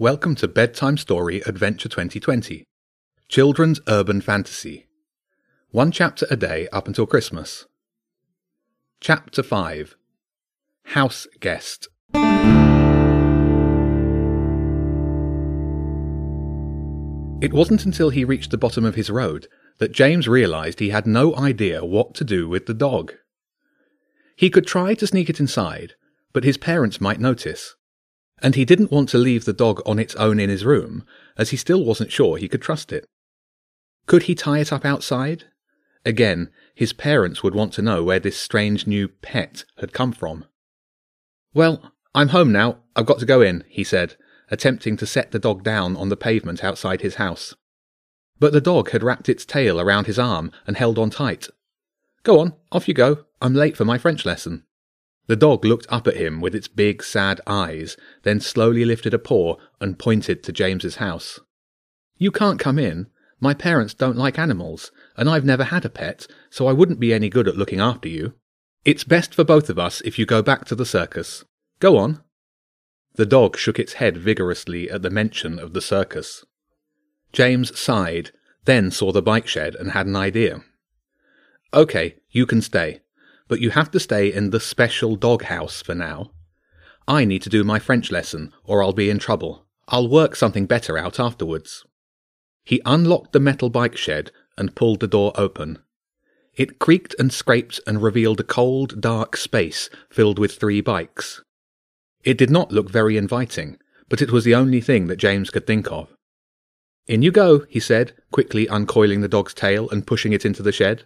Welcome to Bedtime Story Adventure 2020, Children's Urban Fantasy. One chapter a day up until Christmas. Chapter 5 House Guest. It wasn't until he reached the bottom of his road that James realized he had no idea what to do with the dog. He could try to sneak it inside, but his parents might notice. And he didn't want to leave the dog on its own in his room, as he still wasn't sure he could trust it. Could he tie it up outside? Again, his parents would want to know where this strange new pet had come from. Well, I'm home now. I've got to go in, he said, attempting to set the dog down on the pavement outside his house. But the dog had wrapped its tail around his arm and held on tight. Go on, off you go. I'm late for my French lesson. The dog looked up at him with its big, sad eyes, then slowly lifted a paw and pointed to James's house. You can't come in. My parents don't like animals, and I've never had a pet, so I wouldn't be any good at looking after you. It's best for both of us if you go back to the circus. Go on. The dog shook its head vigorously at the mention of the circus. James sighed, then saw the bike shed and had an idea. OK, you can stay, but you have to stay in the special dog house for now. I need to do my French lesson, or I'll be in trouble. I'll work something better out afterwards. He unlocked the metal bike shed and pulled the door open. It creaked and scraped and revealed a cold, dark space filled with three bikes. It did not look very inviting, but it was the only thing that James could think of. In you go, he said, quickly uncoiling the dog's tail and pushing it into the shed.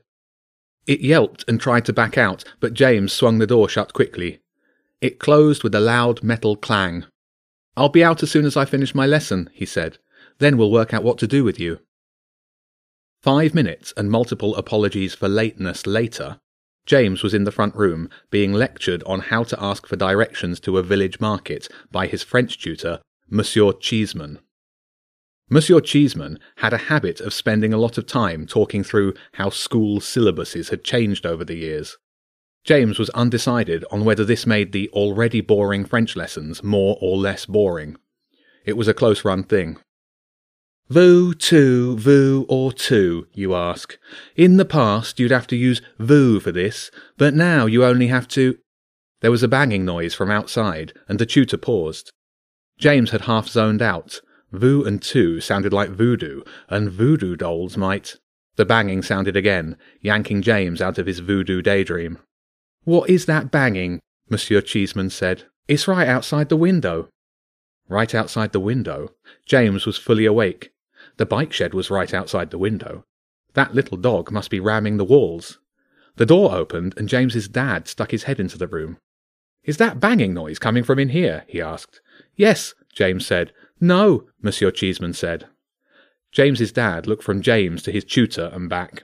It yelped and tried to back out, but James swung the door shut quickly. It closed with a loud metal clang. I'll be out as soon as I finish my lesson, he said. Then we'll work out what to do with you. Five minutes and multiple apologies for lateness later, James was in the front room being lectured on how to ask for directions to a village market by his French tutor, Monsieur Cheeseman. Monsieur Cheeseman had a habit of spending a lot of time talking through how school syllabuses had changed over the years. James was undecided on whether this made the already boring French lessons more or less boring. It was a close run thing. Vous, tu, vous, or tu, you ask. In the past, you'd have to use vous for this, but now you only have to. There was a banging noise from outside, and the tutor paused. James had half zoned out. Vous and tu sounded like voodoo, and voodoo dolls might. The banging sounded again, yanking James out of his voodoo daydream. What is that banging? Monsieur Cheeseman said. It's right outside the window. Right outside the window? James was fully awake. The bike shed was right outside the window. That little dog must be ramming the walls. The door opened, and James's dad stuck his head into the room. Is that banging noise coming from in here? he asked. Yes, James said. No, Monsieur Cheeseman said. James's dad looked from James to his tutor and back.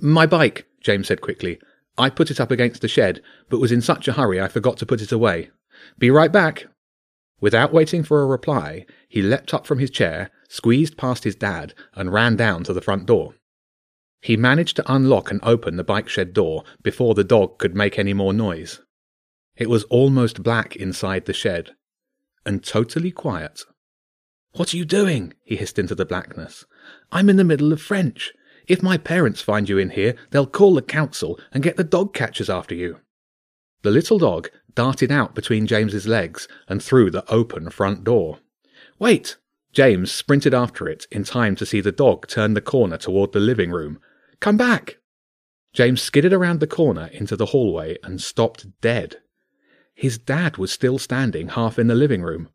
My bike, James said quickly. I put it up against the shed, but was in such a hurry I forgot to put it away. Be right back. Without waiting for a reply, he leapt up from his chair, squeezed past his dad, and ran down to the front door. He managed to unlock and open the bike shed door before the dog could make any more noise. It was almost black inside the shed, and totally quiet. What are you doing? he hissed into the blackness. I'm in the middle of French. If my parents find you in here, they'll call the council and get the dog catchers after you. The little dog darted out between James's legs and through the open front door. Wait! James sprinted after it in time to see the dog turn the corner toward the living room. Come back! James skidded around the corner into the hallway and stopped dead. His dad was still standing half in the living room.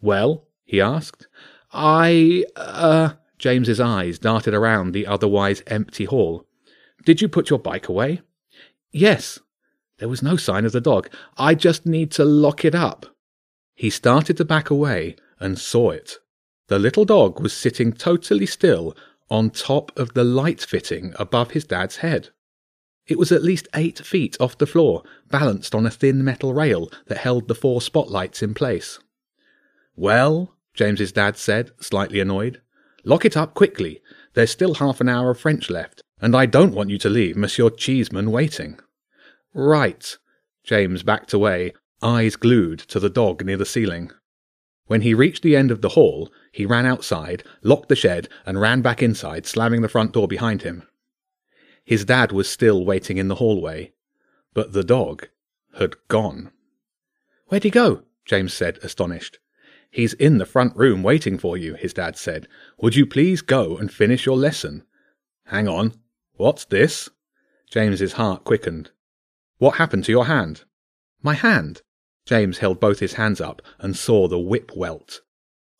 Well? He asked. I, uh, James's eyes darted around the otherwise empty hall. Did you put your bike away? Yes, there was no sign of the dog. I just need to lock it up. He started to back away and saw it. The little dog was sitting totally still on top of the light fitting above his dad's head. It was at least eight feet off the floor, balanced on a thin metal rail that held the four spotlights in place. Well, James's dad said, slightly annoyed, lock it up quickly. There's still half an hour of French left, and I don't want you to leave Monsieur Cheeseman waiting. Right. James backed away, eyes glued to the dog near the ceiling. When he reached the end of the hall, he ran outside, locked the shed, and ran back inside, slamming the front door behind him. His dad was still waiting in the hallway, but the dog had gone. Where'd he go? James said, astonished. He's in the front room waiting for you, his dad said. Would you please go and finish your lesson? Hang on. What's this? James's heart quickened. What happened to your hand? My hand? James held both his hands up and saw the whip welt.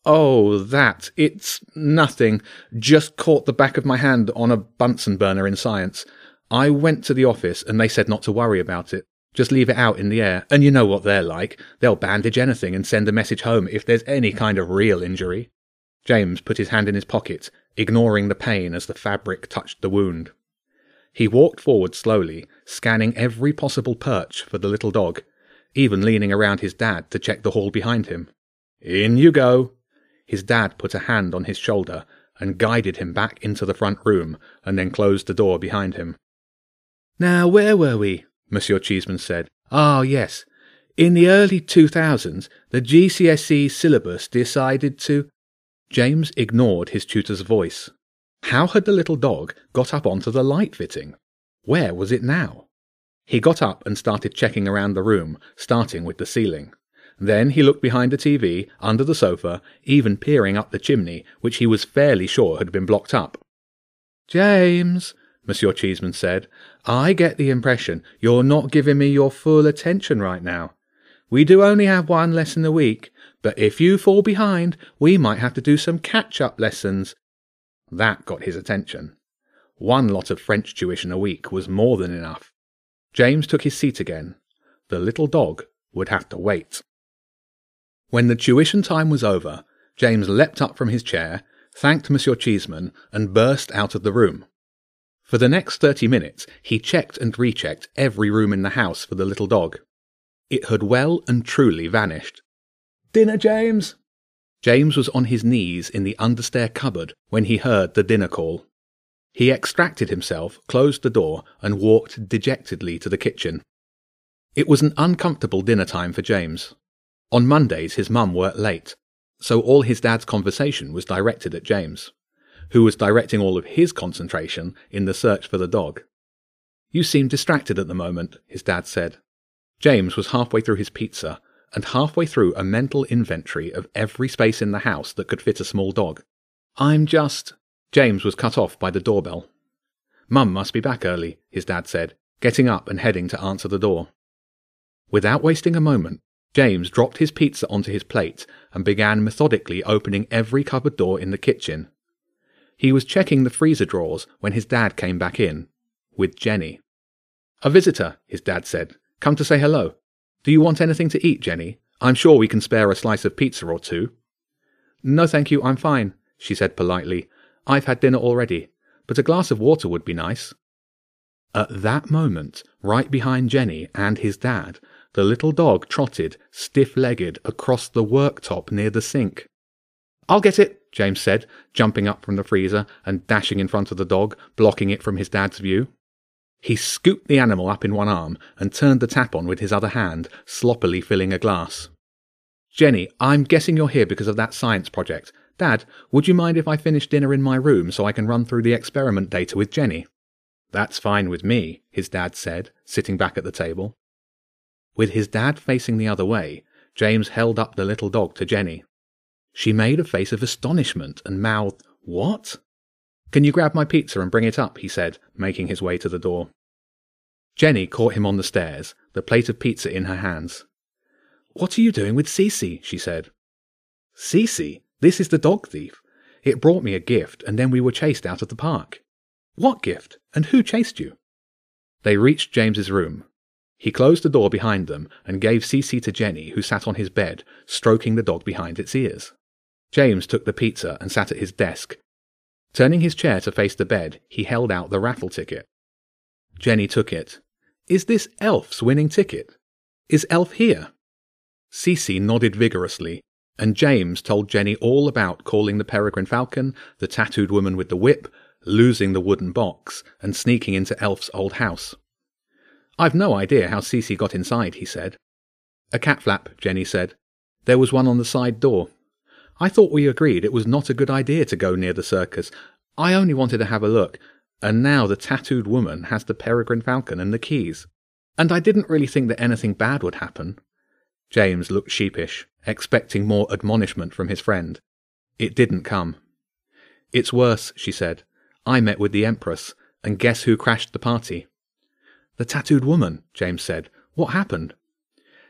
Oh, that. It's nothing. Just caught the back of my hand on a Bunsen burner in science. I went to the office and they said not to worry about it. Just leave it out in the air. And you know what they're like. They'll bandage anything and send a message home if there's any kind of real injury. James put his hand in his pocket, ignoring the pain as the fabric touched the wound. He walked forward slowly, scanning every possible perch for the little dog, even leaning around his dad to check the hall behind him. In you go. His dad put a hand on his shoulder and guided him back into the front room and then closed the door behind him. Now, where were we? Monsieur Cheeseman said. Ah, yes. In the early 2000s, the GCSE syllabus decided to. James ignored his tutor's voice. How had the little dog got up onto the light fitting? Where was it now? He got up and started checking around the room, starting with the ceiling. Then he looked behind the TV, under the sofa, even peering up the chimney, which he was fairly sure had been blocked up. James, Monsieur Cheeseman said, I get the impression you're not giving me your full attention right now. We do only have one lesson a week, but if you fall behind, we might have to do some catch up lessons. That got his attention. One lot of French tuition a week was more than enough. James took his seat again. The little dog would have to wait. When the tuition time was over, James leapt up from his chair, thanked Monsieur Cheeseman, and burst out of the room. For the next thirty minutes, he checked and rechecked every room in the house for the little dog. It had well and truly vanished. Dinner, James! James was on his knees in the understair cupboard when he heard the dinner call. He extracted himself, closed the door, and walked dejectedly to the kitchen. It was an uncomfortable dinner time for James. On Mondays, his mum worked late, so all his dad's conversation was directed at James who was directing all of his concentration in the search for the dog. You seem distracted at the moment, his dad said. James was halfway through his pizza and halfway through a mental inventory of every space in the house that could fit a small dog. I'm just. James was cut off by the doorbell. Mum must be back early, his dad said, getting up and heading to answer the door. Without wasting a moment, James dropped his pizza onto his plate and began methodically opening every cupboard door in the kitchen he was checking the freezer drawers when his dad came back in, with Jenny. A visitor, his dad said. Come to say hello. Do you want anything to eat, Jenny? I'm sure we can spare a slice of pizza or two. No, thank you, I'm fine, she said politely. I've had dinner already, but a glass of water would be nice. At that moment, right behind Jenny and his dad, the little dog trotted, stiff legged, across the worktop near the sink. I'll get it, James said, jumping up from the freezer and dashing in front of the dog, blocking it from his dad's view. He scooped the animal up in one arm and turned the tap on with his other hand, sloppily filling a glass. Jenny, I'm guessing you're here because of that science project. Dad, would you mind if I finish dinner in my room so I can run through the experiment data with Jenny? That's fine with me, his dad said, sitting back at the table. With his dad facing the other way, James held up the little dog to Jenny. She made a face of astonishment and mouthed, What? Can you grab my pizza and bring it up? he said, making his way to the door. Jenny caught him on the stairs, the plate of pizza in her hands. What are you doing with Cece? she said. Cece? This is the dog thief. It brought me a gift, and then we were chased out of the park. What gift? And who chased you? They reached James's room. He closed the door behind them and gave Cece to Jenny, who sat on his bed, stroking the dog behind its ears. James took the pizza and sat at his desk. Turning his chair to face the bed, he held out the raffle ticket. Jenny took it. Is this Elf's winning ticket? Is Elf here? Cece nodded vigorously, and James told Jenny all about calling the peregrine falcon, the tattooed woman with the whip, losing the wooden box, and sneaking into Elf's old house. I've no idea how Cece got inside, he said. A cat flap, Jenny said. There was one on the side door. I thought we agreed it was not a good idea to go near the circus. I only wanted to have a look, and now the tattooed woman has the peregrine falcon and the keys. And I didn't really think that anything bad would happen. James looked sheepish, expecting more admonishment from his friend. It didn't come. It's worse, she said. I met with the Empress, and guess who crashed the party? The tattooed woman, James said. What happened?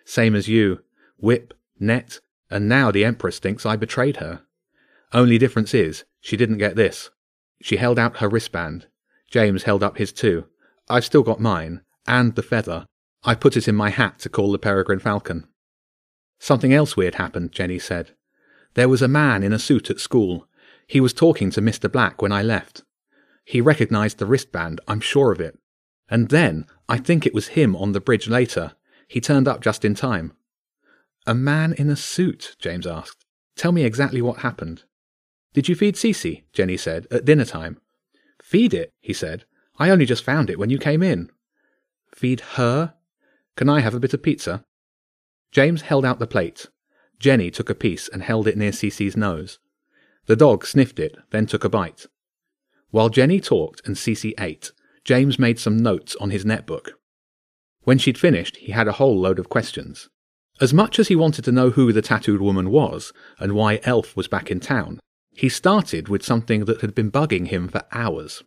Same as you. Whip, net, and now the Empress thinks I betrayed her. Only difference is, she didn't get this. She held out her wristband. James held up his too. I've still got mine, and the feather. I put it in my hat to call the peregrine falcon. Something else weird happened, Jenny said. There was a man in a suit at school. He was talking to Mr. Black when I left. He recognized the wristband, I'm sure of it. And then, I think it was him on the bridge later. He turned up just in time. A man in a suit, James asked. Tell me exactly what happened. Did you feed Cece? Jenny said, at dinner time. Feed it, he said. I only just found it when you came in. Feed her? Can I have a bit of pizza? James held out the plate. Jenny took a piece and held it near Cece's nose. The dog sniffed it, then took a bite. While Jenny talked and Cece ate, James made some notes on his netbook. When she'd finished, he had a whole load of questions. As much as he wanted to know who the tattooed woman was and why Elf was back in town, he started with something that had been bugging him for hours.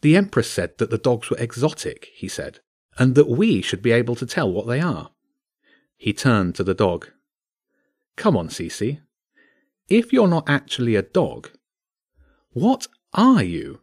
The Empress said that the dogs were exotic, he said, and that we should be able to tell what they are. He turned to the dog. Come on, Cece. If you're not actually a dog, what are you?